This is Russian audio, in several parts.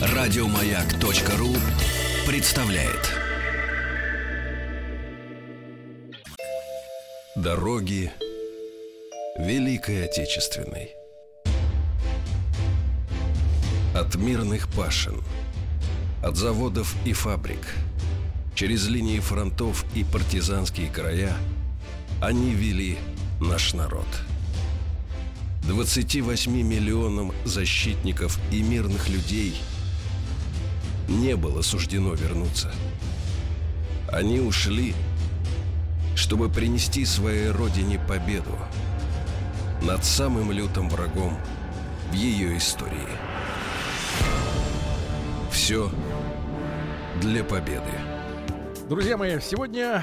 Радиомаяк.ру представляет. Дороги Великой Отечественной. От мирных пашин, от заводов и фабрик, через линии фронтов и партизанские края они вели наш народ. 28 миллионам защитников и мирных людей не было суждено вернуться. Они ушли, чтобы принести своей родине победу над самым лютым врагом в ее истории. Все для победы. Друзья мои, сегодня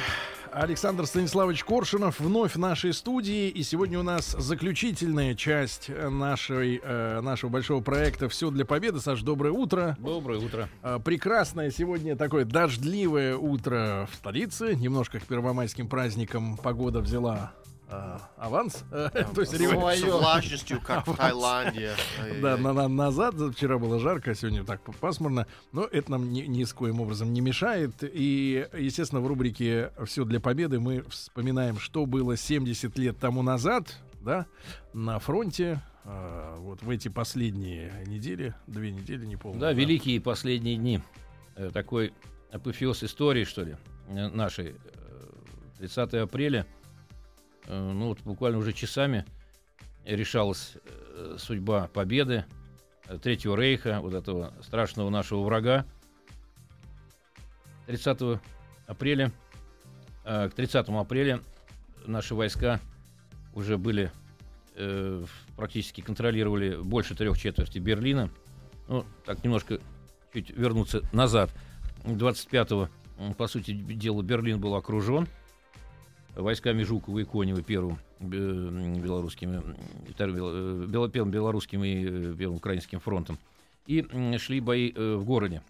Александр Станиславович Коршунов вновь в нашей студии. И сегодня у нас заключительная часть нашей, э, нашего большого проекта «Все для победы». Саш, доброе утро. Доброе утро. Э, прекрасное сегодня такое дождливое утро в столице. Немножко к первомайским праздникам погода взяла а, аванс, то есть с влажностью, как в Таиланде. Да, на, на, назад вчера было жарко, а сегодня так пасмурно, но это нам ни, ни с коим образом не мешает. И, естественно, в рубрике «Все для победы» мы вспоминаем, что было 70 лет тому назад, да, на фронте, а, вот в эти последние недели, две недели, не помню. Да, да. великие последние дни. Э, такой апофеоз истории, что ли, э, нашей. 30 э, апреля – Э, ну вот буквально уже часами решалась э, судьба победы э, Третьего Рейха, вот этого страшного нашего врага. 30 апреля, к 30 апреля наши войска уже были практически контролировали больше трех четверти Берлина. Ну, так немножко чуть вернуться назад. 25-го, по сути дела, Берлин был окружен войсками Жукова и Конева первым белорусскими, э, первым белорусским и э, первым украинским фронтом. И шли бои э, в городе.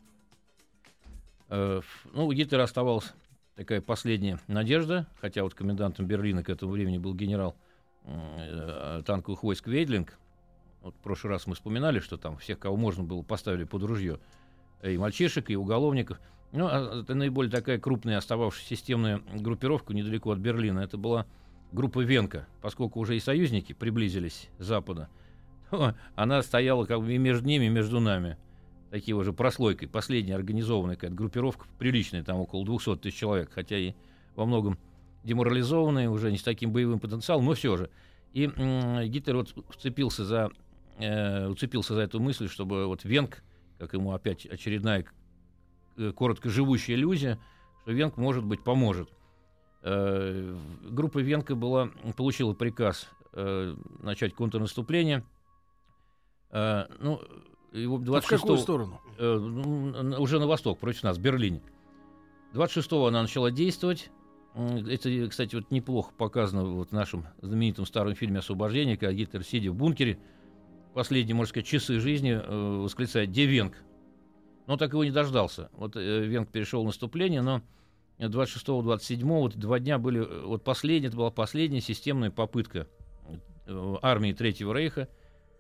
Ну, у Гитлера оставалась такая последняя надежда, хотя вот комендантом Берлина к этому времени был генерал танковых войск Вейдлинг. Вот в прошлый раз мы вспоминали, что там всех, кого можно было, поставили под ружье. И мальчишек, и уголовников – ну, а это наиболее такая крупная остававшаяся системная группировка недалеко от Берлина. Это была группа Венка, поскольку уже и союзники приблизились с запада. Она стояла как бы и между ними, и между нами. Такие уже прослойкой. Последняя организованная какая-то группировка, приличная, там около 200 тысяч человек, хотя и во многом деморализованные, уже не с таким боевым потенциалом, но все же. И м- Гитлер вот вцепился за, э, уцепился за эту мысль, чтобы вот Венк, как ему опять очередная Э, коротко живущая иллюзия, что Венк, может быть, поможет. Э, группа Венка была, получила приказ э, начать контрнаступление. Ну, его 26 а в какую сторону? Ну, уже на восток, против нас, в Берлине. 26-го она начала действовать. Это, кстати, вот неплохо показано вот в нашем знаменитом старом фильме «Освобождение», когда Гитлер, сидя в бункере, последние, можно сказать, часы жизни, восклицает «Где Венг?». Но так его не дождался. Вот э, Венг перешел в наступление, но 26-27 вот два дня были, э, вот последняя, это была последняя системная попытка э, армии Третьего Рейха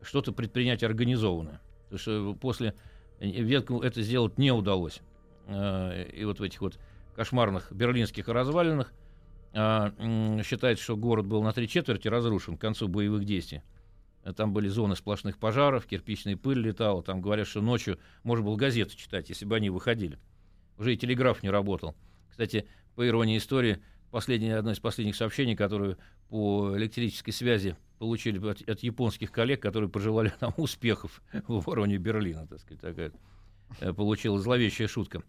что-то предпринять организованное. Потому что после Венгу это сделать не удалось. И вот в этих вот кошмарных берлинских развалинах считается, что город был на три четверти разрушен к концу боевых действий. Там были зоны сплошных пожаров, кирпичная пыль летала. Там говорят, что ночью можно было газету читать, если бы они выходили. Уже и телеграф не работал. Кстати, по иронии истории, последнее, одно из последних сообщений, которое по электрической связи получили от, от японских коллег, которые пожелали нам успехов в обороне Берлина, так сказать, такая э, получилась зловещая шутка.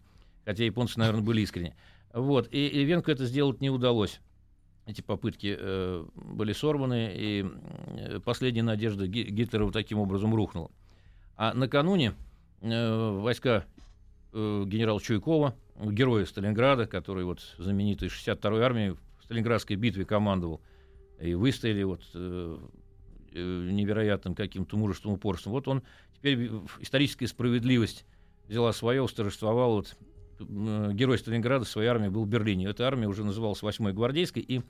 Хотя японцы, наверное, были искренне. Вот. И, и Венку это сделать не удалось эти попытки э, были сорваны, и э, последняя надежда Гитлера таким образом рухнула. А накануне э, войска э, генерала Чуйкова, героя Сталинграда, который вот знаменитый 62-й армией в Сталинградской битве командовал, и выстояли вот э, э, невероятным каким-то мужеством, упорством. Вот он теперь историческая справедливость взяла свое, усторжествовала вот герой Сталинграда своей армии был в Берлине. Эта армия уже называлась 8-й гвардейской, и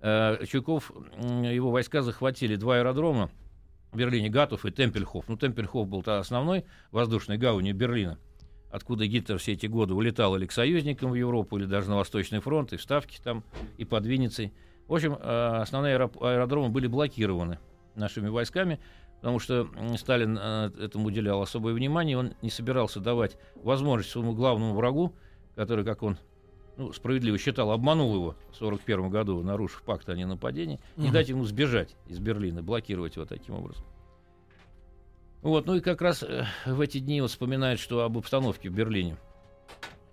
э, Чуйков, его войска захватили два аэродрома, в Берлине Гатов и Темпельхоф. Ну, Темпельхоф был -то основной воздушной гаванью Берлина, откуда Гитлер все эти годы улетал или к союзникам в Европу, или даже на Восточный фронт, и в Ставки там, и под Винницей. В общем, э, основные аэродромы были блокированы нашими войсками, потому что Сталин э, этому уделял особое внимание, он не собирался давать возможность своему главному врагу, который, как он ну, справедливо считал, обманул его в 1941 году, нарушив пакт о ненападении, угу. не дать ему сбежать из Берлина, блокировать его таким образом. Вот, ну и как раз э, в эти дни вот вспоминают, что об обстановке в Берлине,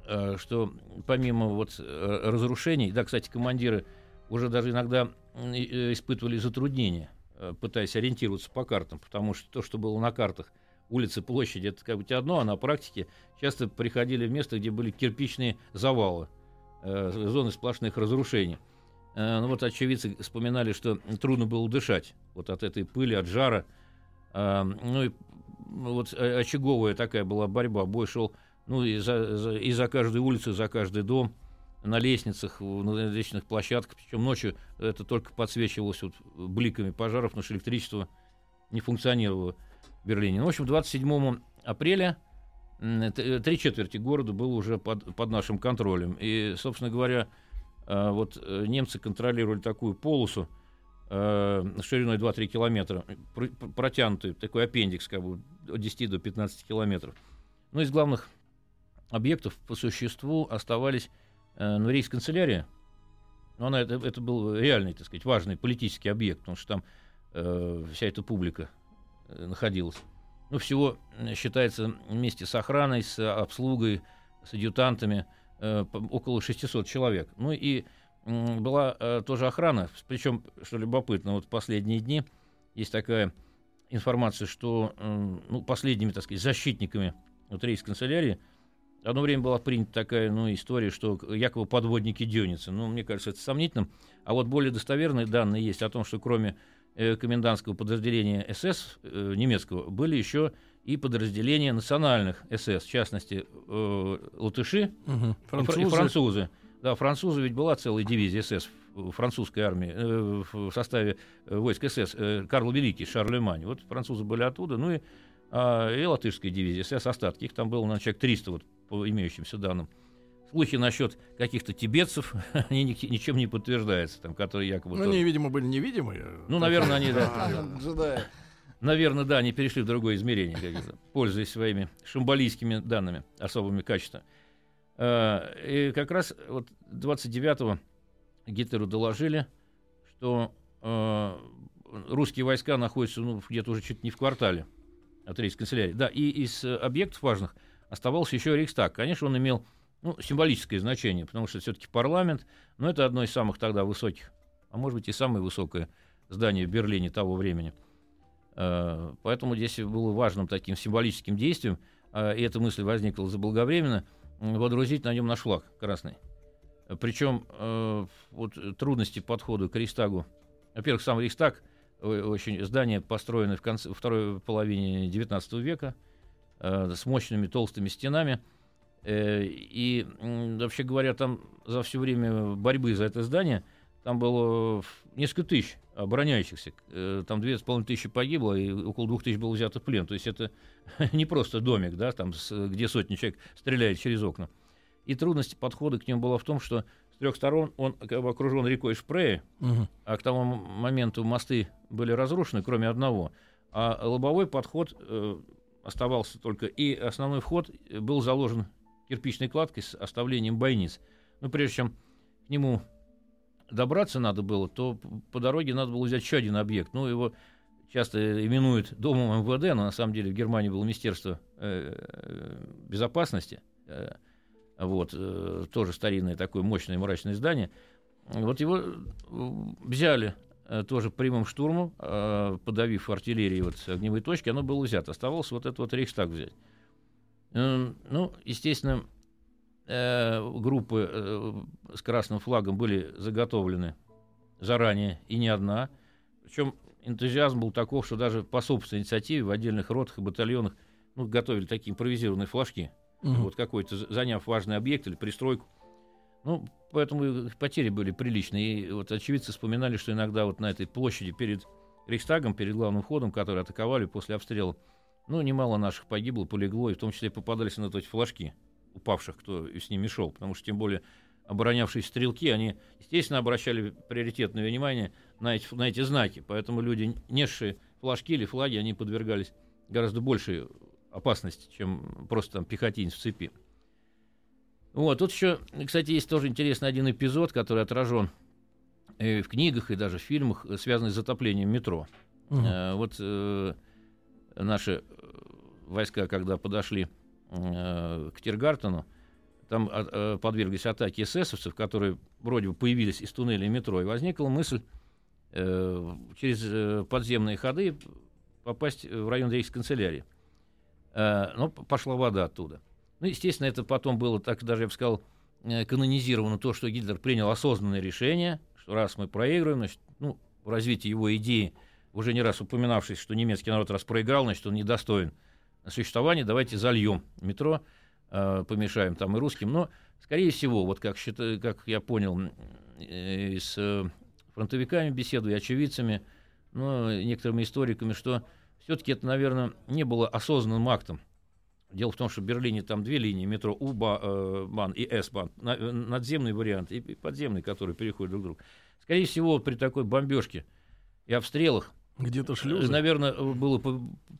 э, что помимо вот разрушений, да, кстати, командиры уже даже иногда испытывали затруднения, пытаясь ориентироваться по картам, потому что то, что было на картах, улицы, площади, это как бы одно, а на практике часто приходили в место, где были кирпичные завалы, Э, зоны сплошных разрушений. Э, ну вот очевидцы вспоминали, что трудно было дышать вот от этой пыли, от жара. Э, ну и вот очаговая такая была борьба. Бой шел ну, и, за, за, и за каждую улицу, за каждый дом, на лестницах, на лестничных площадках. Причем ночью это только подсвечивалось вот бликами пожаров, потому что электричество не функционировало в Берлине. Ну, в общем, 27 апреля Э, три четверти города было уже под, под нашим контролем. И, собственно говоря, э, вот э, немцы контролировали такую полосу шириной 2-3 километра, протянутый такой аппендикс, как бы от 10 до 15 километров. Но из главных объектов по существу оставались ну, рейс-канцелярия. Но она, это, это был реальный, так сказать, важный политический объект, потому что там э, вся эта публика находилась ну, всего считается вместе с охраной, с обслугой, с адъютантами э, около 600 человек. Ну и э, была э, тоже охрана, причем, что любопытно, вот последние дни есть такая информация, что э, ну, последними, так сказать, защитниками вот рейс-канцелярии одно время была принята такая ну, история, что якобы подводники Дёницы. Ну, мне кажется, это сомнительным. А вот более достоверные данные есть о том, что кроме Э, комендантского подразделения СС э, немецкого были еще и подразделения национальных СС, в частности, э, латыши угу. французы. и французы. Да, французы ведь была целая дивизия СС французской армии э, в составе войск СС э, Карл Великий, Шарлемань. Вот французы были оттуда, ну и, э, и латышская дивизия СС остатки. Их там было на человек 300 вот, по имеющимся данным. Слухи насчет каких-то тибетцев, они ничем не подтверждаются, там, которые якобы... Ну, они, видимо, были невидимые. Ну, наверное, они... Наверное, да, они перешли в другое измерение, пользуясь своими шамбалийскими данными, особыми качествами. А, и как раз вот 29-го Гитлеру доложили, что а, русские войска находятся ну, где-то уже чуть не в квартале от рейс-канцелярии. Да, и из объектов важных оставался еще Рейхстаг. Конечно, он имел ну, символическое значение, потому что все-таки парламент, но это одно из самых тогда высоких, а может быть и самое высокое здание в Берлине того времени. Э, поэтому здесь было важным таким символическим действием, а, и эта мысль возникла заблаговременно, водрузить на нем наш флаг красный. Причем э, вот трудности подхода к Рейхстагу. Во-первых, сам Рейхстаг, очень здание построено в конце, второй половине XIX века, э, с мощными толстыми стенами – Э, и, вообще говоря, там за все время борьбы за это здание там было несколько тысяч обороняющихся. Э, там две с половиной тысячи погибло, и около двух тысяч было взято в плен. То есть это не просто домик, да, там, где сотни человек стреляют через окна. И трудность подхода к нему была в том, что с трех сторон он как бы окружен рекой Шпрее, угу. а к тому моменту мосты были разрушены, кроме одного. А лобовой подход э, оставался только, и основной вход был заложен кирпичной кладкой с оставлением бойниц. Но прежде чем к нему добраться надо было, то по дороге надо было взять еще один объект. Ну, его часто именуют домом МВД, но на самом деле в Германии было Министерство э, безопасности. Э, вот, э, тоже старинное такое мощное мрачное здание. Вот его взяли тоже прямым штурмом, подавив артиллерии вот огневые точки, оно было взято. Оставалось вот этот вот Рейхстаг взять. Эм, ну, естественно, э, группы э, с красным флагом были заготовлены заранее, и не одна. Причем энтузиазм был таков, что даже по собственной инициативе в отдельных ротах и батальонах ну, готовили такие импровизированные флажки. Угу. Вот какой-то, заняв важный объект или пристройку. Ну, поэтому потери были приличные. И вот очевидцы вспоминали, что иногда вот на этой площади перед Рейхстагом, перед главным входом, который атаковали после обстрела. Ну, немало наших погибло, полегло, и в том числе попадались на эти флажки упавших, кто с ними шел, потому что тем более оборонявшиеся стрелки, они, естественно, обращали приоритетное внимание на эти, на эти знаки, поэтому люди, несшие флажки или флаги, они подвергались гораздо большей опасности, чем просто там пехотинец в цепи. Вот, тут еще, кстати, есть тоже интересный один эпизод, который отражен и в книгах, и даже в фильмах, связанный с затоплением метро. Угу. Э, вот э, наши войска, когда подошли э, к Тиргартену, там э, подверглись атаке эсэсовцев, которые вроде бы появились из туннеля метро, и возникла мысль э, через э, подземные ходы попасть в район рейхсканцелярии. Э, но пошла вода оттуда. Ну, естественно, это потом было, так даже я бы сказал, э, канонизировано то, что Гитлер принял осознанное решение, что раз мы проигрываем, значит, ну, в развитии его идеи, уже не раз упоминавшись, что немецкий народ раз проиграл, значит, он недостоин существования, давайте зальем метро, э, помешаем там и русским. Но, скорее всего, вот как, считаю, как я понял, э, с э, фронтовиками беседу и очевидцами, ну, некоторыми историками, что все-таки это, наверное, не было осознанным актом. Дело в том, что в Берлине там две линии метро У-бан и С-бан, надземный вариант и подземный, который переходит друг к другу. Скорее всего, при такой бомбежке и обстрелах где-то шлюзы? Наверное, было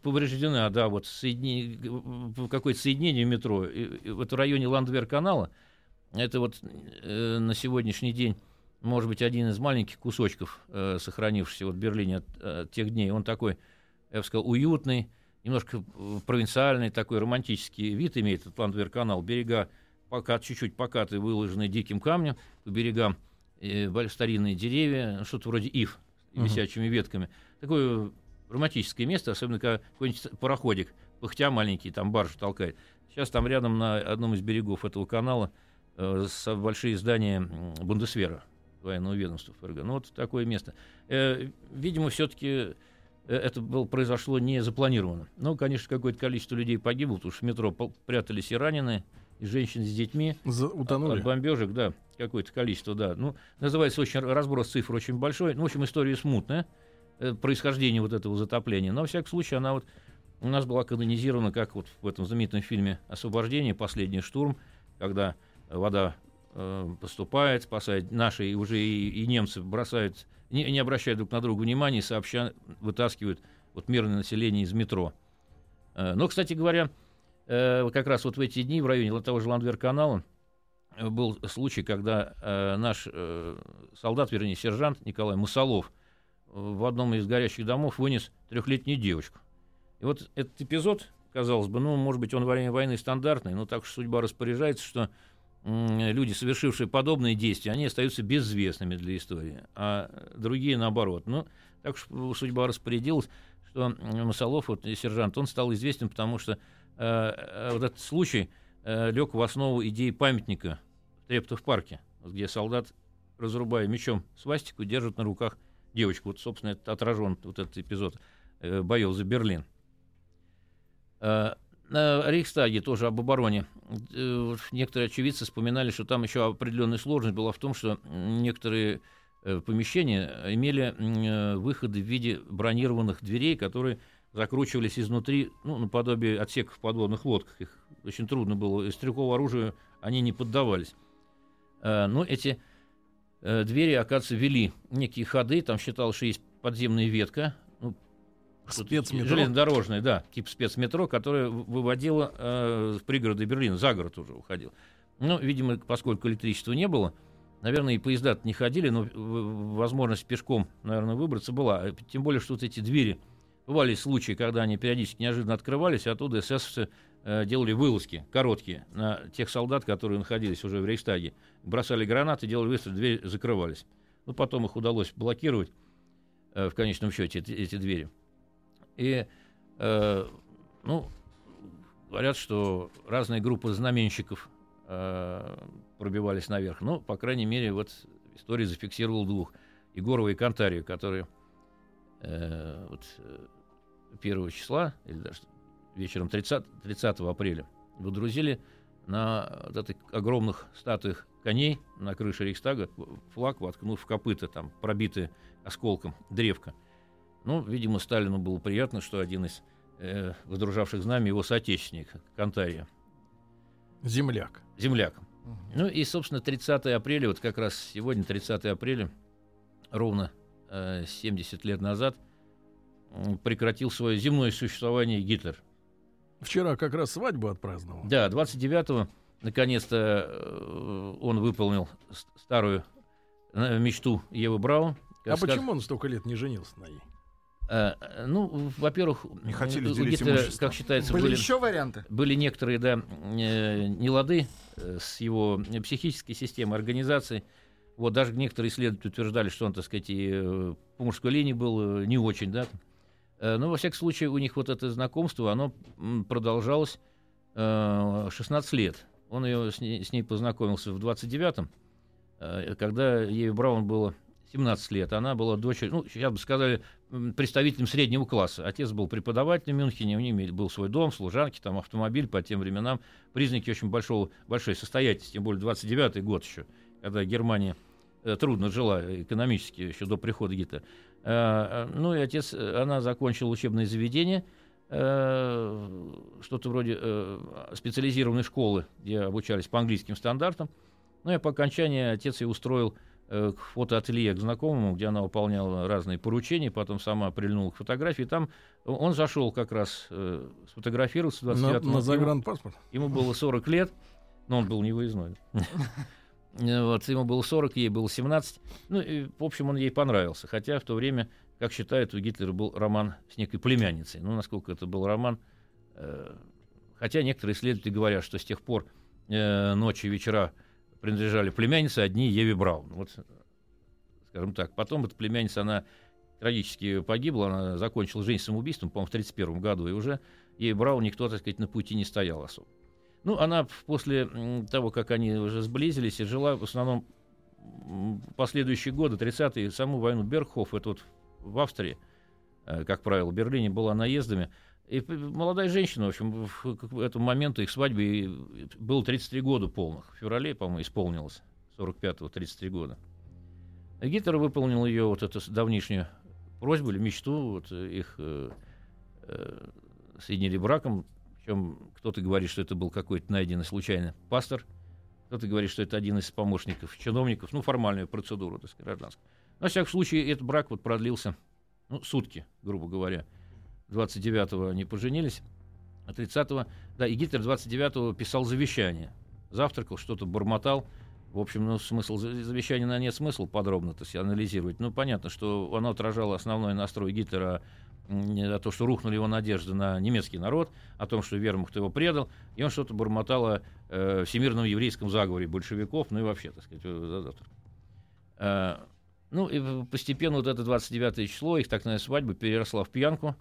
повреждено, да, вот соединение, какое-то соединение метро. И, и вот в районе Ландвер-канала, это вот э, на сегодняшний день, может быть, один из маленьких кусочков, э, сохранившихся вот в Берлине от, от тех дней. Он такой, я бы сказал, уютный, немножко провинциальный, такой романтический вид имеет этот Ландвер-канал. Берега пока чуть-чуть покатые, выложенные диким камнем, по берегам э, старинные деревья, что-то вроде ив, висячими ветками. Такое романтическое место, особенно когда какой-нибудь пароходик, пыхтя маленький, там баржу толкает. Сейчас там рядом на одном из берегов этого канала э, большие здания Бундесвера, военного ведомства ФРГ. Ну, вот такое место. Э, видимо, все-таки э, это было, произошло не запланированно. Ну, конечно, какое-то количество людей погибло, потому что в метро прятались и раненые, и женщины с детьми. За, утонули? От бомбежек, да, какое-то количество, да. Ну, называется очень разброс цифр очень большой. Ну, в общем, история смутная, э, происхождение вот этого затопления. Но, во всяком случае, она вот у нас была канонизирована, как вот в этом знаменитом фильме «Освобождение. Последний штурм», когда вода э, поступает, спасает наши, уже и, и немцы бросают, не, не обращают друг на друга внимания, сообща вытаскивают вот мирное население из метро. Э, но, кстати говоря, Э, как раз вот в эти дни в районе того же Ландвер-канала э, был случай, когда наш солдат, вернее, сержант Николай Мусолов в одном из горящих домов вынес трехлетнюю девочку. И вот этот эпизод, казалось бы, ну, может быть, он во время войны стандартный, но так уж судьба распоряжается, что люди, совершившие подобные действия, они остаются безвестными для истории, а другие наоборот. Ну, так уж судьба распорядилась, что Масолов, вот сержант, он стал известен, потому что Э, э, вот этот случай э, лег в основу идеи памятника в Трептов парке, где солдат, разрубая мечом свастику, держит на руках девочку. Вот, собственно, это отражен вот этот эпизод боев за Берлин. На Рейхстаге тоже об обороне. Некоторые очевидцы вспоминали, что там еще определенная сложность была в том, что некоторые помещения имели выходы в виде бронированных дверей, которые закручивались изнутри, ну, наподобие отсеков в подводных лодках. Их очень трудно было. И стрелкового оружия они не поддавались. Э, но эти э, двери, оказывается, вели некие ходы. Там считалось, что есть подземная ветка. Спецметро? Железнодорожная, да, тип спецметро, которая выводила э, в пригороды Берлина, за город уже уходил. Ну, видимо, поскольку электричества не было, наверное, и поезда не ходили, но возможность пешком, наверное, выбраться была. Тем более, что вот эти двери Бывали случаи, когда они периодически неожиданно открывались, и оттуда эсэсовцы э, делали вылазки короткие на тех солдат, которые находились уже в Рейхстаге. Бросали гранаты, делали выстрел, двери закрывались. Ну, потом их удалось блокировать, э, в конечном счете, эти, эти двери. И, э, ну, говорят, что разные группы знаменщиков э, пробивались наверх. Ну, по крайней мере, вот история зафиксировала двух. Егорова и Кантарию, которые э, вот, э, 1 числа, или даже вечером 30, 30 апреля, выдрузили на вот этих огромных статуях коней на крыше Рейхстага флаг, воткнув в копыта, там, пробитые осколком древка. Ну, видимо, Сталину было приятно, что один из э, водружавших знамя его соотечественник, Кантария. Земляк. Земляк. Ну и, собственно, 30 апреля, вот как раз сегодня, 30 апреля, ровно э, 70 лет назад, прекратил свое земное существование Гитлер. Вчера как раз свадьбу отпраздновал. Да, 29-го, наконец-то, э, он выполнил старую э, мечту Евы Браун. А почему он столько лет не женился на ней? Э, э, ну, во-первых, Не хотели у Гитлера, как считается, Были были, еще варианты? были некоторые, да, э, нелады с его психической системой организации. Вот даже некоторые исследователи утверждали, что он, так сказать, и по мужской линии был не очень, да. Но, во всяком случае, у них вот это знакомство, оно продолжалось э, 16 лет. Он ее, с, ней, с ней познакомился в 29-м, э, когда ей Браун было 17 лет. Она была дочерью, ну, сейчас бы сказали, представителем среднего класса. Отец был преподавателем в Мюнхене, у них был свой дом, служанки, там автомобиль по тем временам. Признаки очень большого, большой состоятельности, тем более 29-й год еще, когда Германия э, трудно жила экономически еще до прихода Гитлера. Э, э, ну и отец, она закончила учебное заведение, что-то вроде специализированной школы, где обучались по английским стандартам. Ну и по окончании отец ее устроил к фотоателье к знакомому, где она выполняла разные поручения, потом сама прильнула к фотографии. Там он зашел как раз э, сфотографироваться в На, 29 на загранпаспорт? Ему было 40 лет, но он был не выездной. Э, Вот, ему было 40, ей было 17. Ну, и, в общем, он ей понравился. Хотя в то время, как считают, у Гитлера был роман с некой племянницей. Ну, насколько это был роман. э, Хотя некоторые исследователи говорят, что с тех пор э, ночи и вечера принадлежали племяннице одни Еве Браун. Вот, скажем так. Потом эта племянница, она трагически погибла, она закончила жизнь самоубийством, по-моему, в 1931 году, и уже ей Браун никто, так сказать, на пути не стоял особо. Ну, она после того, как они уже сблизились, и жила в основном последующие годы, 30-е, саму войну Бергхоф, это вот в Австрии, э, как правило, в Берлине была наездами. И молодая женщина, в общем, к- этому моменту их свадьбы и было 33 года полных. В феврале, по-моему, исполнилось 45-го 33 года. И Гитлер выполнил ее вот эту давнишнюю просьбу или мечту, вот э, их э, э, соединили браком, причем кто-то говорит, что это был какой-то найденный случайно пастор, кто-то говорит, что это один из помощников чиновников, ну, формальную процедуру, так сказать, гражданскую. Но, во всяком случае, этот брак вот продлился, ну, сутки, грубо говоря. 29-го они поженились, а 30-го... Да, и Гитлер 29-го писал завещание. Завтракал, что-то бормотал. В общем, ну, смысл за- завещания, наверное, нет смысла подробно то есть, анализировать. Ну, понятно, что оно отражало основной настрой Гитлера о том, что рухнули его надежды на немецкий народ, о том, что вермахт его предал, и он что-то бормотал о э, всемирном еврейском заговоре большевиков, ну и вообще, так сказать, э, за завтрак. Э, ну и постепенно вот это 29 число, их так называемая свадьба переросла в пьянку.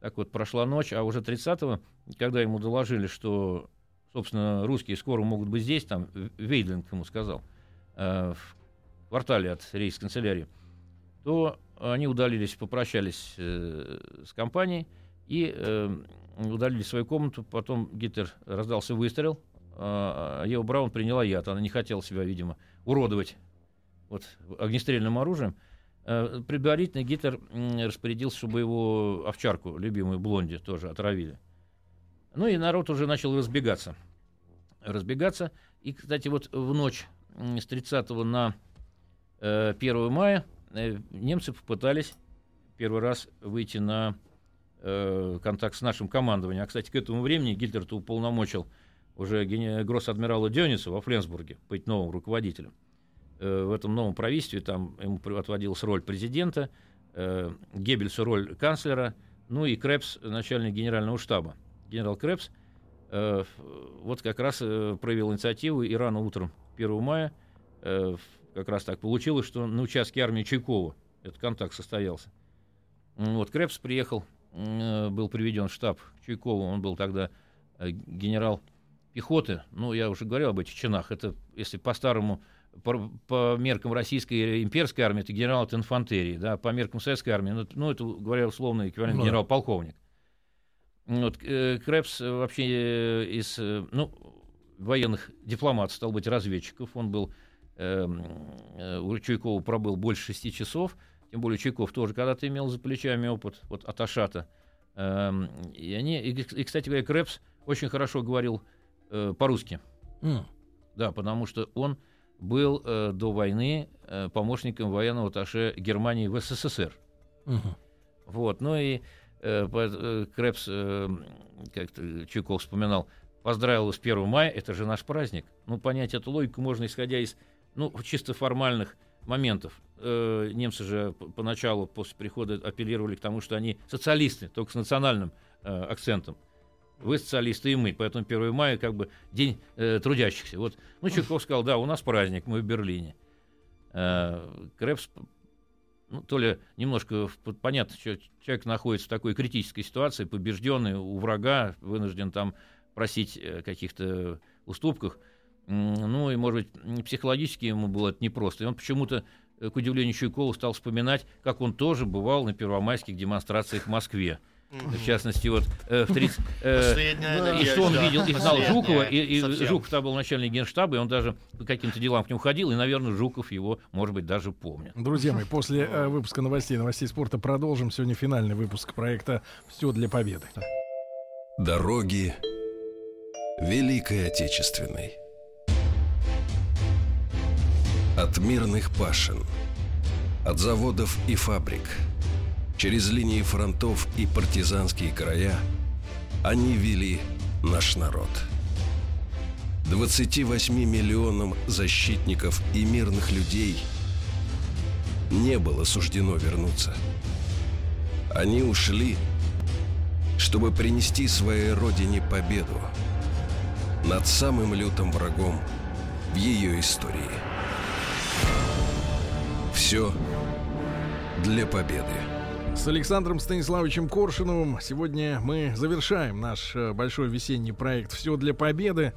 Так вот прошла ночь, а уже 30-го, когда ему доложили, что, собственно, русские скоро могут быть здесь, там Вейдлинг ему сказал, э, в квартале от рейс-канцелярии, то они удалились, попрощались э, с компанией и э, удалились в свою комнату. Потом Гитлер раздался выстрел, а Ева Браун приняла яд. Она не хотела себя, видимо, уродовать вот, огнестрельным оружием. Э, Предварительно Гитлер распорядился, чтобы его овчарку, любимую Блонди, тоже отравили. Ну и народ уже начал разбегаться. Разбегаться. И, кстати, вот в ночь с 30 на э, 1 мая э, немцы попытались первый раз выйти на э, контакт с нашим командованием. А, кстати, к этому времени Гитлер-то уполномочил уже гросс-адмирала Дёница во Фленсбурге быть новым руководителем. Э, в этом новом правительстве там ему отводилась роль президента, э, Геббельсу роль канцлера, ну и Крепс, начальник генерального штаба. Генерал Крепс э, вот как раз проявил инициативу, и рано утром 1 мая как раз так получилось, что на участке армии Чайкова этот контакт состоялся. Вот Крепс приехал, был приведен в штаб к он был тогда генерал пехоты, ну, я уже говорил об этих чинах, это, если по-старому, по, по меркам российской имперской армии, это генерал от инфантерии, да, по меркам советской армии, ну, это- ну, это, говоря условно, эквивалент Ну генерал-полковник. Вот, э, Крепс э, вообще э, из, э, ну, военных дипломатов, стал быть, разведчиков, он был, э, м, э, у Чуйкова пробыл больше шести часов, тем более Чайков тоже когда-то имел за плечами опыт вот, от Ашата. Эм, и, они, и, и, кстати говоря, Крэпс очень хорошо говорил э, по-русски. Mm. Да, потому что он был э, до войны э, помощником военного атташе Германии в СССР. Uh-huh. Вот, ну и э, э, Крэпс, э, как Чуйков вспоминал, поздравил с 1 мая, это же наш праздник. Ну, понять эту логику можно, исходя из ну, чисто формальных моментов. Э, немцы же поначалу, после прихода, апеллировали к тому, что они социалисты, только с национальным э, акцентом. Вы социалисты и мы, поэтому 1 мая как бы день э, трудящихся. Вот, ну, Чайков сказал, да, у нас праздник, мы в Берлине. Э, Крепс, ну, то ли немножко, понятно, что человек находится в такой критической ситуации, побежденный у врага, вынужден там просить э, каких-то уступках. Ну и, может быть, психологически ему было это непросто. И он почему-то, э, к удивлению Чуйкова, стал вспоминать, как он тоже бывал на первомайских демонстрациях в Москве. В частности, вот э, в 30, э, и что он видел, и знал Жукова, и, и Жуков там был начальник генштаба, и он даже по каким-то делам к нему ходил, и, наверное, Жуков его, может быть, даже помнит. Друзья мои, после э, выпуска новостей, новостей спорта продолжим. Сегодня финальный выпуск проекта «Все для победы». Дороги Великой Отечественной. От мирных пашин, от заводов и фабрик, через линии фронтов и партизанские края они вели наш народ. 28 миллионам защитников и мирных людей не было суждено вернуться. Они ушли, чтобы принести своей родине победу – над самым лютым врагом в ее истории. Все для победы. С Александром Станиславовичем Коршиновым сегодня мы завершаем наш э, большой весенний проект «Все для победы».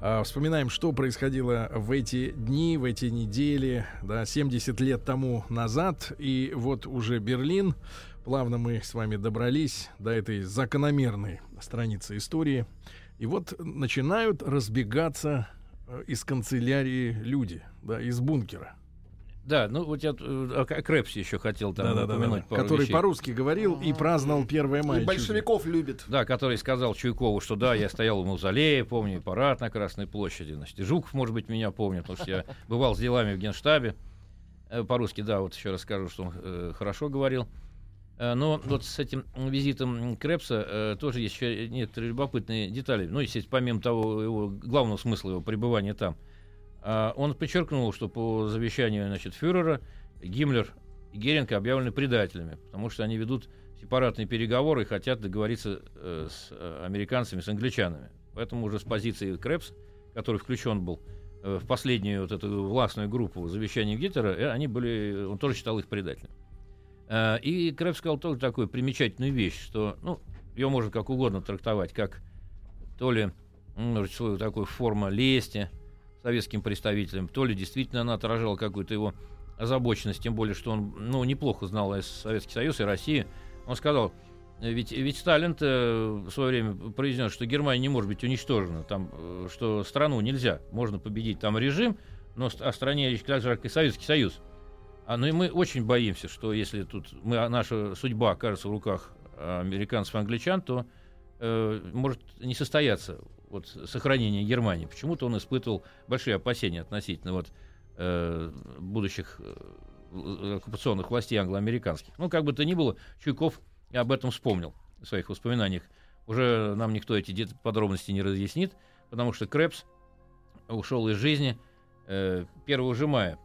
А, вспоминаем, что происходило в эти дни, в эти недели, да, 70 лет тому назад. И вот уже Берлин. Плавно мы с вами добрались до этой закономерной страницы истории – и вот начинают разбегаться э, из канцелярии люди, да, из бункера. Да, ну вот я э, о Крепсе еще хотел там да, упомянуть да, да, Который по-русски говорил и праздновал 1 мая. И большевиков любит. Да, который сказал Чуйкову, что да, я стоял в мавзолее, помню, парад на Красной площади. Значит, и Жуков, может быть, меня помнит, потому что я бывал с делами в Генштабе. Э, по-русски, да, вот еще раз скажу, что он э, хорошо говорил. Э, но вот с этим визитом Крепса э, тоже есть еще некоторые любопытные детали. Ну, естественно, помимо того, его главного смысла его пребывания там. Э, он подчеркнул, что по завещанию значит, фюрера Гиммлер и Геринг объявлены предателями, потому что они ведут сепаратные переговоры и хотят договориться э, с э, американцами, с англичанами. Поэтому уже с позиции Крепс, который включен был э, в последнюю вот эту властную группу завещаний Гитлера, э, они были, он тоже считал их предателями. Э, и Крэп сказал тоже такую примечательную вещь, что, ну, ее можно как угодно трактовать, как то ли ну, такую форма лести советским представителям, то ли действительно она отражала какую-то его озабоченность, тем более, что он, ну, неплохо знал и Советский Союз, и Россию. Он сказал, ведь, ведь Сталин в свое время произнес, что Германия не может быть уничтожена, там, э, что страну нельзя, можно победить там режим, но о стране речь так же, как и Советский Союз. А, ну и мы очень боимся, что если тут мы, а, наша судьба окажется в руках американцев и англичан, то э, может не состояться вот, сохранение Германии. Почему-то он испытывал большие опасения относительно вот, э, будущих э, оккупационных властей англо-американских. Ну, как бы то ни было, Чуйков об этом вспомнил в своих воспоминаниях. Уже нам никто эти подробности не разъяснит, потому что Крепс ушел из жизни э, 1 же мая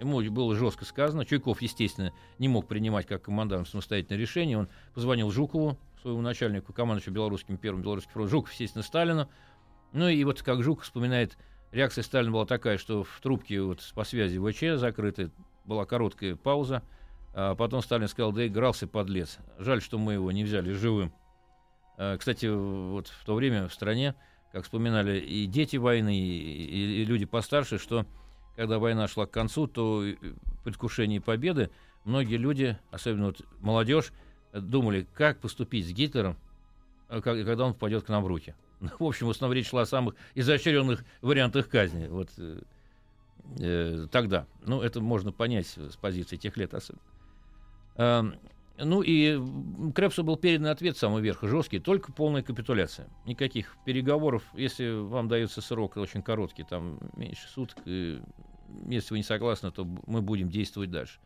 Ему было жестко сказано. Чуйков, естественно, не мог принимать как командант самостоятельное решение. Он позвонил Жукову, своему начальнику, командующему белорусским первым белорусским фронтом, Жуков, естественно, Сталину. Ну и вот как Жуков вспоминает, реакция Сталина была такая, что в трубке вот по связи ВЧ закрытой была короткая пауза. А потом Сталин сказал, да игрался подлец. Жаль, что мы его не взяли живым. А, кстати, вот в то время в стране, как вспоминали и дети войны, и, и, люди постарше, что когда война шла к концу, то в предвкушении победы многие люди, особенно вот молодежь, думали, как поступить с Гитлером, э, когда он попадет к нам в руки. В общем, в основном речь шла о самых изощренных вариантах казни. Вот э, э, тогда. Ну, это можно понять с позиции тех лет особенно. Эм, ну и Крепсу был передан ответ самый верх, жесткий, только полная капитуляция. Никаких переговоров, если вам дается срок очень короткий, там меньше суток, и если вы не согласны, то мы будем действовать дальше.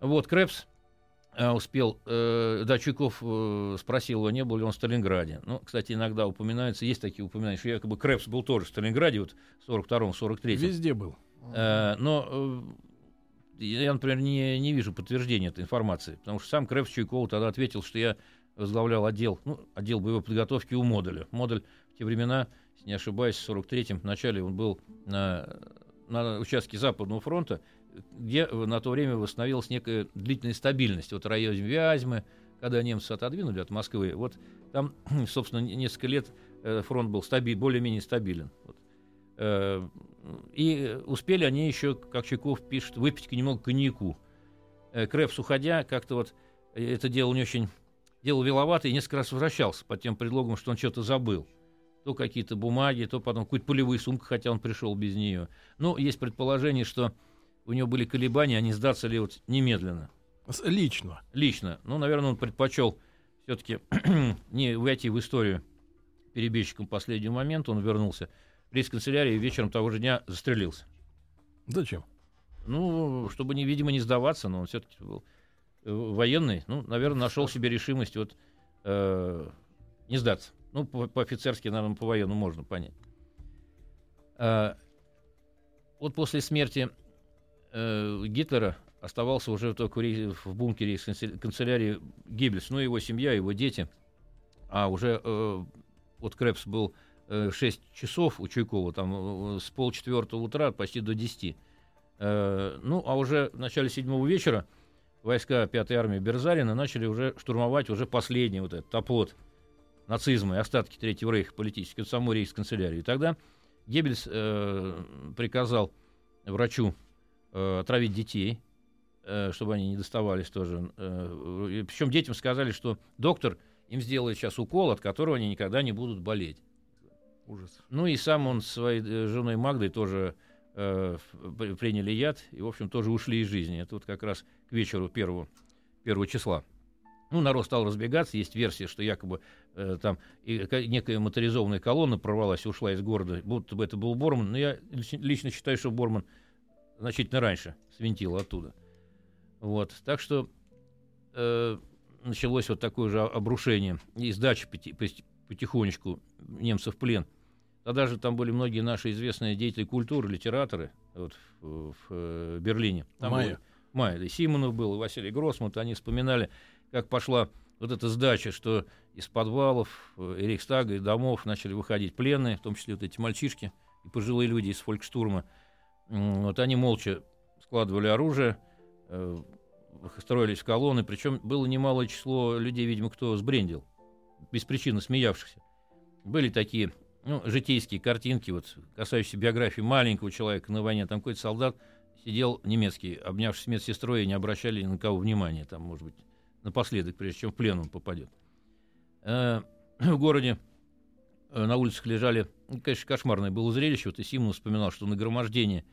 Вот, Крепс э, успел, э, да, Чуйков э, спросил его, не был ли он в Сталинграде. Ну, кстати, иногда упоминается, есть такие упоминания, что якобы Крепс был тоже в Сталинграде, вот в 42-м, 43-м. Везде был. Э, но э, я, например, не, не вижу подтверждения этой информации, потому что сам Крепс Чуйков тогда ответил, что я возглавлял отдел, ну, отдел боевой подготовки у модуля. Модуль в те времена, если не ошибаюсь, в 43-м начале он был на, на участке Западного фронта, где на то время восстановилась некая длительная стабильность. Вот район Вязьмы, когда немцы отодвинули от Москвы, вот там, собственно, несколько лет э, фронт был стаби- более-менее стабилен. Вот. Э, и успели они еще, как Чайков пишет, выпить немного коньяку. Э, Крепс, уходя, как-то вот это дело не очень... Дело виловато, и несколько раз возвращался под тем предлогом, что он что-то забыл. То какие-то бумаги, то потом какую-то полевую сумку, хотя он пришел без нее. Ну, есть предположение, что у него были колебания, а не сдаться ли вот немедленно. Лично. Лично. Ну, наверное, он предпочел все-таки не войти в историю перебежчиком последний момент. Он вернулся в рейс-канцелярии и вечером того же дня застрелился. Зачем? Ну, чтобы, не, видимо, не сдаваться, но он все-таки был э, военный. Ну, наверное, нашел себе решимость вот э, не сдаться. Ну, по-офицерски, наверное, по-военному можно понять. А, вот после смерти э, Гитлера оставался уже только в бункере канцелярии Геббельс, ну, его семья, его дети. А уже э, вот Крепс был э, 6 часов у Чуйкова, там э, с полчетвертого утра почти до 10. Э, ну, а уже в начале седьмого вечера войска 5-й армии Берзарина начали уже штурмовать уже последний вот этот оплот нацизма и остатки Третьего рейха политического, самой рейхсканцелярии. И тогда Геббельс э, приказал врачу э, отравить детей, э, чтобы они не доставались тоже. Э, причем детям сказали, что доктор им сделает сейчас укол, от которого они никогда не будут болеть. Ужас. Ну и сам он с своей э, женой Магдой тоже э, приняли яд и, в общем, тоже ушли из жизни. Это вот как раз к вечеру первого, первого числа. Ну, народ стал разбегаться. Есть версия, что якобы э, там и, некая моторизованная колонна прорвалась и ушла из города, будто бы это был Борман. Но я лично считаю, что Борман значительно раньше свинтил оттуда. Вот. Так что э, началось вот такое же обрушение и сдача потихонечку немцев в плен. Тогда же там были многие наши известные деятели культуры, литераторы вот, в, в, э, Берлине. Там Майя. Был, Майя, и Симонов был, и Василий Гроссмут. Они вспоминали, как пошла вот эта сдача, что из подвалов э, и Рейхстага, и домов начали выходить пленные, в том числе вот эти мальчишки и пожилые люди из фолькштурма. Вот они молча складывали оружие, э, строились в колонны, причем было немалое число людей, видимо, кто сбрендил, без причины смеявшихся. Были такие ну, житейские картинки, вот, касающиеся биографии маленького человека на войне. Там какой-то солдат сидел немецкий, обнявшись с медсестрой, и не обращали ни на кого внимания, там, может быть, напоследок, прежде чем в плен он попадет. Э, в городе э, на улицах лежали, ну, конечно, кошмарное было зрелище. Вот и Симон вспоминал, что нагромождение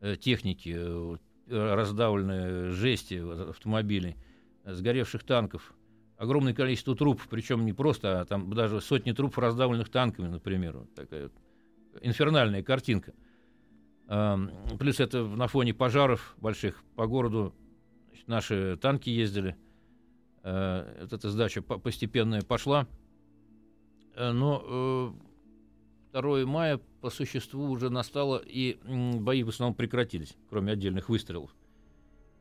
э, техники, э, раздавленные жести автомобилей, сгоревших танков, огромное количество трупов, причем не просто, а там даже сотни трупов, раздавленных танками, например. Вот такая вот инфернальная картинка. Плюс это на фоне пожаров больших по городу наши танки ездили. Э, вот эта сдача постепенная пошла. Э, но 2 э, мая по существу уже настало, и бои в основном прекратились, кроме отдельных выстрелов.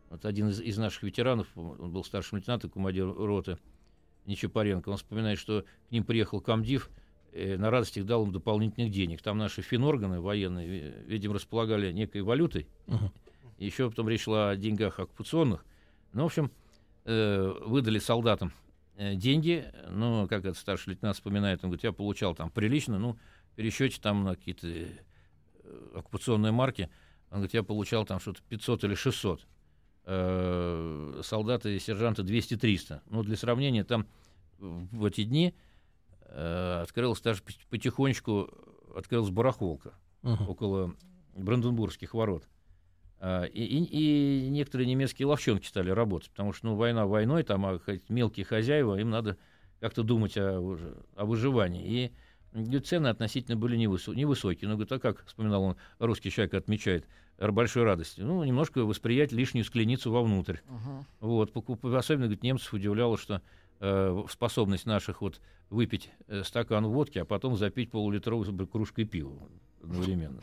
Вот один из, из наших ветеранов, он был старшим лейтенантом, командир роты, Нечапаренко, он вспоминает, что к ним приехал комдив, э, на радостях дал им дополнительных денег. Там наши финорганы военные, видимо, располагали некой валютой. Uh-huh. Еще потом речь шла о деньгах оккупационных. Ну, в общем, э, выдали солдатам деньги, но, как этот старший лейтенант вспоминает, он говорит, я получал там прилично, ну, пересчете там на какие-то э, оккупационные марки, он говорит, я получал там что-то 500 или 600 э, солдаты и сержанты 200-300. Ну, для сравнения, там в эти дни э, открылась даже потихонечку открылась барахолка uh-huh. около Бранденбургских ворот. А, и, и, и некоторые немецкие ловчонки стали работать, потому что ну, война войной, там а, мелкие хозяева, им надо как-то думать о, о выживании. И цены относительно были невысо- невысокие. Но говорит, а как, вспоминал он, русский человек отмечает, большой радости. Ну, немножко восприять лишнюю скляницу вовнутрь. Uh-huh. Вот, особенно, говорит, немцев удивляло, что э, способность наших вот выпить э, стакан водки, а потом запить полулитровую кружкой пива одновременно.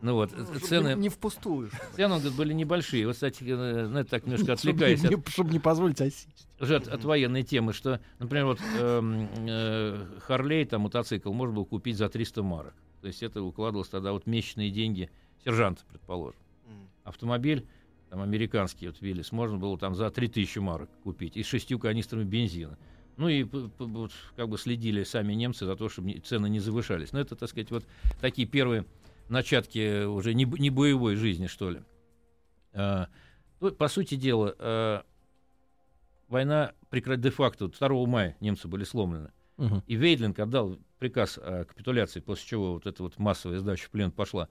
Ну вот, ну, цены... Не впустую. Цены, говорит, были небольшие. Вот, кстати, э, ну, это так немножко отвлекаясь. Чтобы не, чтобы не позволить осесть. Уже от, от военной темы, что, например, вот э, э, Харлей, там, мотоцикл, можно было купить за 300 марок. То есть это укладывалось тогда вот месячные деньги сержанта, предположим. Автомобиль там, американский, вот Виллис, можно было там за 3000 марок купить и с шестью канистрами бензина. Ну и как бы следили сами немцы за то, чтобы цены не завышались. Но это, так сказать, вот такие первые начатки уже не, не боевой жизни, что ли. А, ну, по сути дела, а, война прекратилась де-факто. 2 мая немцы были сломлены. Угу. И Вейдлинг отдал приказ о капитуляции, после чего вот эта вот массовая сдача в плен пошла.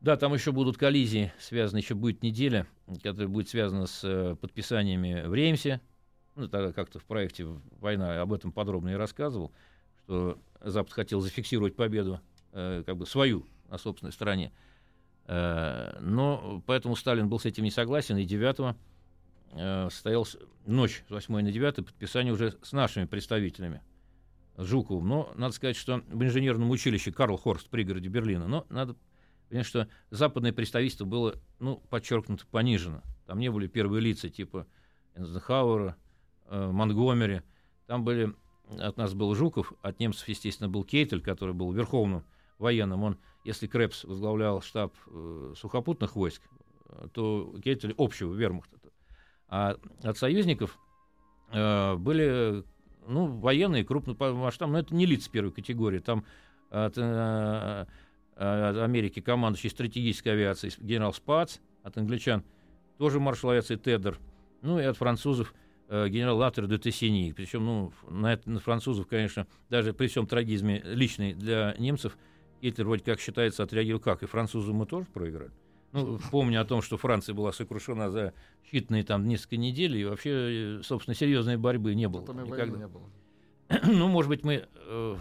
Да, там еще будут коллизии, связаны, еще будет неделя, которая будет связана с э, подписаниями в Реймсе. Ну, тогда как-то в проекте «Война» об этом подробно и рассказывал, что Запад хотел зафиксировать победу, э, как бы свою, на собственной стороне. Э, но поэтому Сталин был с этим не согласен, и 9 э, состоялась ночь с 8 на 9 подписание уже с нашими представителями, Жуковым. Но надо сказать, что в инженерном училище Карл Хорст в пригороде Берлина, но надо понять, что западное представительство было, ну, подчеркнуто, понижено. Там не были первые лица типа Эйнзенхауэра, э, Монгомери. Там были, от нас был Жуков, от немцев, естественно, был Кейтель, который был верховным военным. Он, если Крепс возглавлял штаб э, сухопутных войск, то Кейтель общего вермахта. А от союзников э, были ну, военные крупномасштабные, но это не лица первой категории. Там от э, э, Америки командующий стратегической авиацией генерал Спац, от англичан тоже маршал авиации Теддер, ну и от французов э, генерал Латер де Тессини. Причем ну, на, это, на французов, конечно, даже при всем трагизме личный для немцев, Гитлер вроде как считается отреагировал как, и французы мы тоже проиграли. Ну, помню о том, что Франция была сокрушена за считанные там несколько недель, и вообще, собственно, серьезной борьбы не было. Никогда. Не было. ну, может быть, мы э,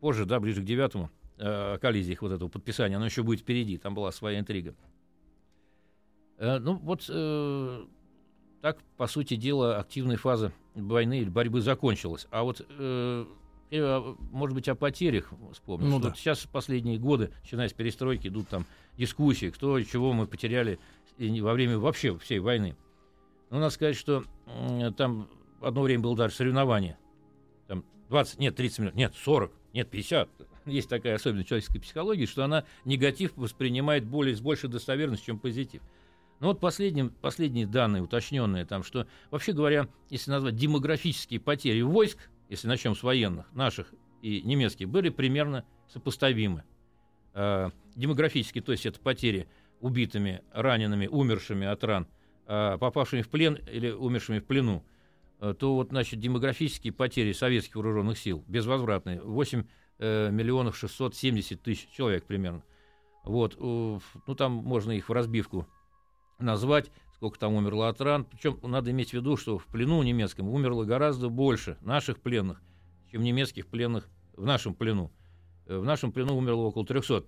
позже, да, ближе к девятому, э, коллизиях вот этого подписания, оно еще будет впереди, там была своя интрига. Э, ну, вот э, так, по сути дела, активная фаза войны или борьбы закончилась. А вот э, может быть, о потерях вспомнил. Ну, да. вот сейчас последние годы, начиная с перестройки, идут там дискуссии, кто чего мы потеряли во время вообще всей войны. Но надо сказать, что там одно время было даже соревнование. Там 20, нет, 30 минут, нет, 40, нет, 50. Есть такая особенность человеческой психологии, что она негатив воспринимает более, с большей достоверностью, чем позитив. Но вот последние, последние данные, уточненные там, что, вообще говоря, если назвать демографические потери войск, если начнем с военных, наших и немецких, были примерно сопоставимы. Э, демографически, то есть это потери убитыми, ранеными, умершими от ран, э, попавшими в плен или умершими в плену, э, то вот, значит, демографические потери советских вооруженных сил безвозвратные, 8 э, миллионов 670 тысяч человек примерно. Вот, ну там можно их в разбивку назвать, сколько там умерло от ран. Причем надо иметь в виду, что в плену немецком умерло гораздо больше наших пленных, чем немецких пленных в нашем плену. Э, в нашем плену умерло около 300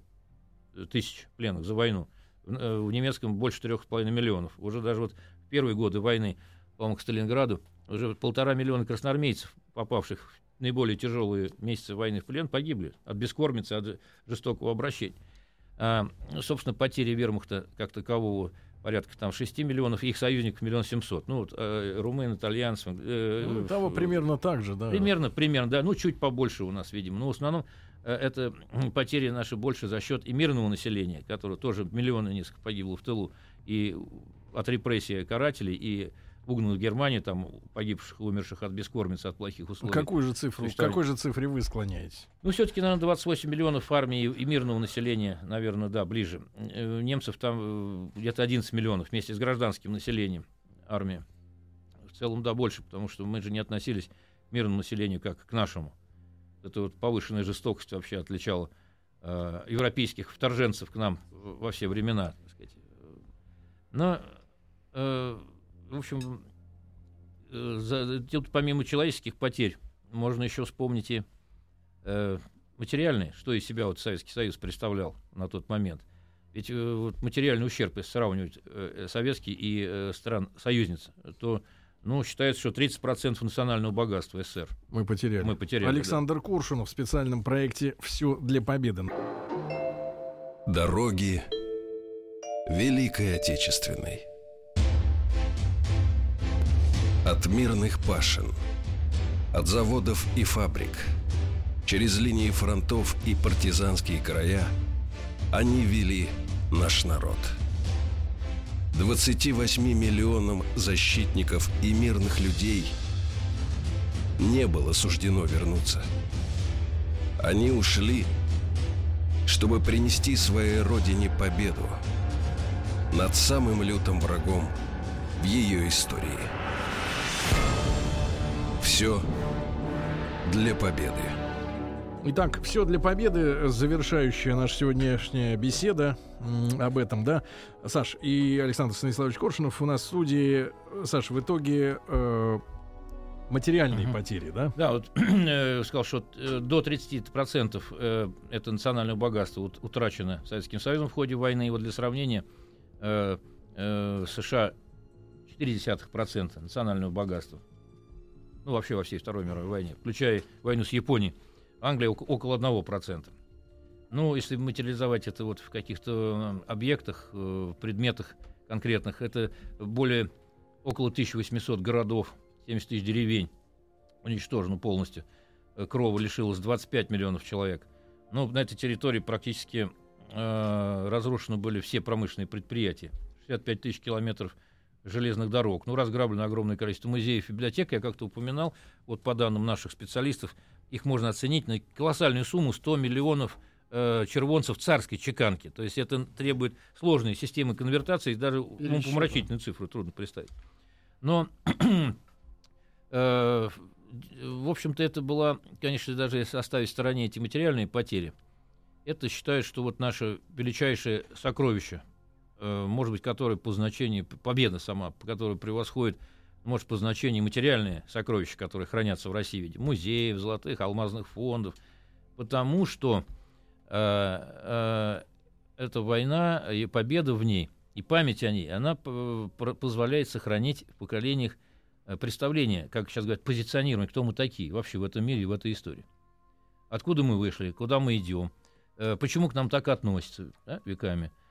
тысяч пленных за войну. В, э, немецком больше 3,5 миллионов. Уже даже вот в первые годы войны, по-моему, к Сталинграду, уже полтора миллиона красноармейцев, попавших в наиболее тяжелые месяцы войны в плен, погибли от бескормицы, от жестокого обращения. А, собственно, потери вермахта как такового порядка там 6 миллионов, их союзников миллион семьсот. Ну, вот, э, румын, итальянцев. Э, ну, того э, примерно так же, да. Примерно, примерно, да. Ну, чуть побольше у нас, видимо. Но в основном э, это потери наши больше за счет и мирного населения, которое тоже миллионы несколько погибло в тылу, и от репрессий карателей, и угнанных в Германии, там, погибших, умерших от бескормицы, от плохих условий. Какую же цифру, есть, какой же цифре вы склоняетесь? Ну, все-таки, наверное, 28 миллионов армии и мирного населения, наверное, да, ближе. Э, немцев там э, где-то 11 миллионов вместе с гражданским населением армия. В целом, да, больше, потому что мы же не относились к мирному населению как к нашему. Это вот повышенная жестокость вообще отличала э, европейских вторженцев к нам во все времена, так сказать Но, э, в общем, э, за, тут помимо человеческих потерь можно еще вспомнить и э, материальные, что из себя вот Советский Союз представлял на тот момент. Ведь э, вот материальный ущерб, если сравнивать э, советский и э, стран союзниц, то ну, считается, что 30% национального богатства СССР. Мы потеряли. Мы потеряли. Александр да. Куршунов в специальном проекте «Все для победы». Дороги Великой Отечественной. От мирных пашин, от заводов и фабрик, через линии фронтов и партизанские края они вели наш народ. 28 миллионам защитников и мирных людей не было суждено вернуться. Они ушли, чтобы принести своей родине победу над самым лютым врагом в ее истории. Все для победы. Итак, все для победы, завершающая наша сегодняшняя беседа об этом, да. Саш и Александр Станиславович Коршунов у нас в студии. Саш, в итоге э, материальные uh-huh. потери, да? Да, вот э, сказал, что э, до 30% э, это национальное богатство вот, утрачено Советским Союзом в ходе войны. И вот для сравнения, э, э, США 0,4% национального богатства. Ну, вообще во всей Второй мировой войне, включая войну с Японией. Англия около 1%. Ну, если материализовать это вот в каких-то объектах, э, предметах конкретных, это более около 1800 городов, 70 тысяч деревень уничтожено полностью. Э, Крова лишилось 25 миллионов человек. Но на этой территории практически э, разрушены были все промышленные предприятия. 65 тысяч километров железных дорог. Ну, разграблено огромное количество музеев и библиотек. Я как-то упоминал, вот по данным наших специалистов, их можно оценить на колоссальную сумму 100 миллионов э, червонцев царской чеканки. То есть это требует сложной системы конвертации, даже ну, помрачительную цифру трудно представить. Но, э, в общем-то, это была, конечно, даже если оставить в стороне эти материальные потери, это считают, что вот наше величайшее сокровище, может быть, которое по значению, победа сама, которая превосходит может, по значению материальные сокровища, которые хранятся в России в виде музеев, золотых, алмазных фондов, потому что э, э, эта война и победа в ней, и память о ней, она позволяет сохранить в поколениях э, представление, как сейчас говорят, позиционирование, кто мы такие вообще в этом мире, в этой истории. Откуда мы вышли, куда мы идем, э, почему к нам так относятся да, веками, э, э,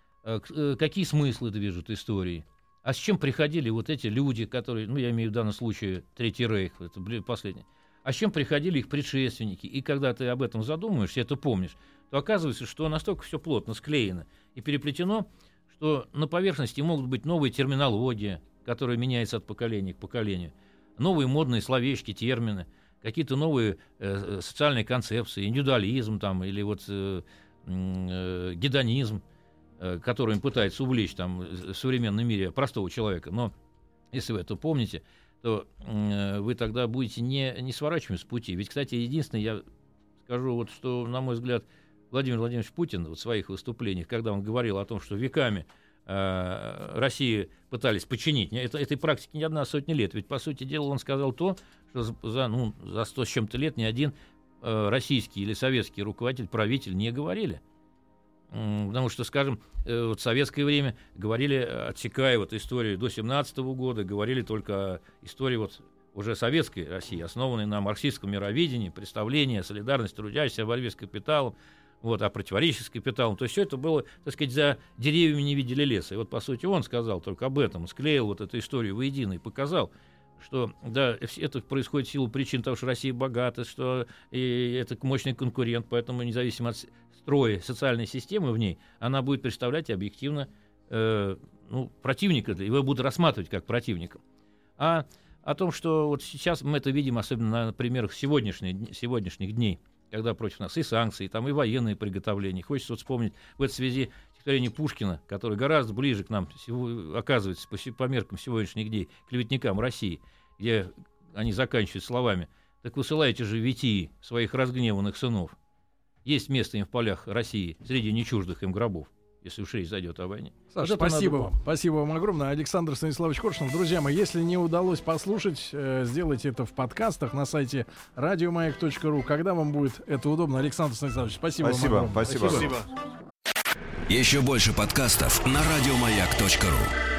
какие смыслы движут истории – а с чем приходили вот эти люди, которые, ну, я имею в данном случае Третий Рейх, это последнее, а с чем приходили их предшественники? И когда ты об этом задумаешься, это помнишь, то оказывается, что настолько все плотно склеено и переплетено, что на поверхности могут быть новые терминологии, которая меняется от поколения к поколению, новые модные словечки, термины, какие-то новые э, социальные концепции, индивидуализм там, или вот э, э, гедонизм – Э, которым пытается увлечь там в современном мире простого человека. Но если вы это помните, то э, вы тогда будете не, не сворачивать с пути. Ведь, кстати, единственное, я скажу, вот, что, на мой взгляд, Владимир Владимирович Путин вот, в своих выступлениях, когда он говорил о том, что веками э, России пытались починить, это, этой практики не одна сотня лет. Ведь, по сути дела, он сказал то, что за, ну, за сто с чем-то лет ни один э, российский или советский руководитель, правитель не говорили – Потому что, скажем, э, вот в советское время говорили, отсекая вот историю до 17 года, говорили только о истории вот уже советской России, основанной на марксистском мировидении, представлении о солидарности трудящихся, о борьбе с капиталом, вот, о противоречии с капиталом. То есть все это было, так сказать, за деревьями не видели леса. И вот, по сути, он сказал только об этом, склеил вот эту историю воедино и показал, что да, это происходит в силу причин того, что Россия богата, что и это мощный конкурент, поэтому независимо от строя социальной системы в ней, она будет представлять объективно э, ну, противника, его будут рассматривать как противника. А о том, что вот сейчас мы это видим, особенно на примерах сегодняшних, сегодняшних дней, когда против нас и санкции, там и военные приготовления. Хочется вот вспомнить в этой связи стихотворение Пушкина, которое гораздо ближе к нам оказывается по, по меркам сегодняшних дней, клеветникам России, где они заканчивают словами «Так высылайте же витии своих разгневанных сынов, есть место им в полях России среди нечуждых им гробов. если уж речь зайдет о войне. Саша, Вот спасибо надо вам. Спасибо вам огромное. Александр Станиславович Коршунов. Друзья мои, если не удалось послушать, э, сделайте это в подкастах на сайте радиомаяк.ру. Когда вам будет это удобно, Александр Станиславович, спасибо, Спасибо, вам огромное. спасибо. Спасибо. Еще больше подкастов на радиомаяк.ру.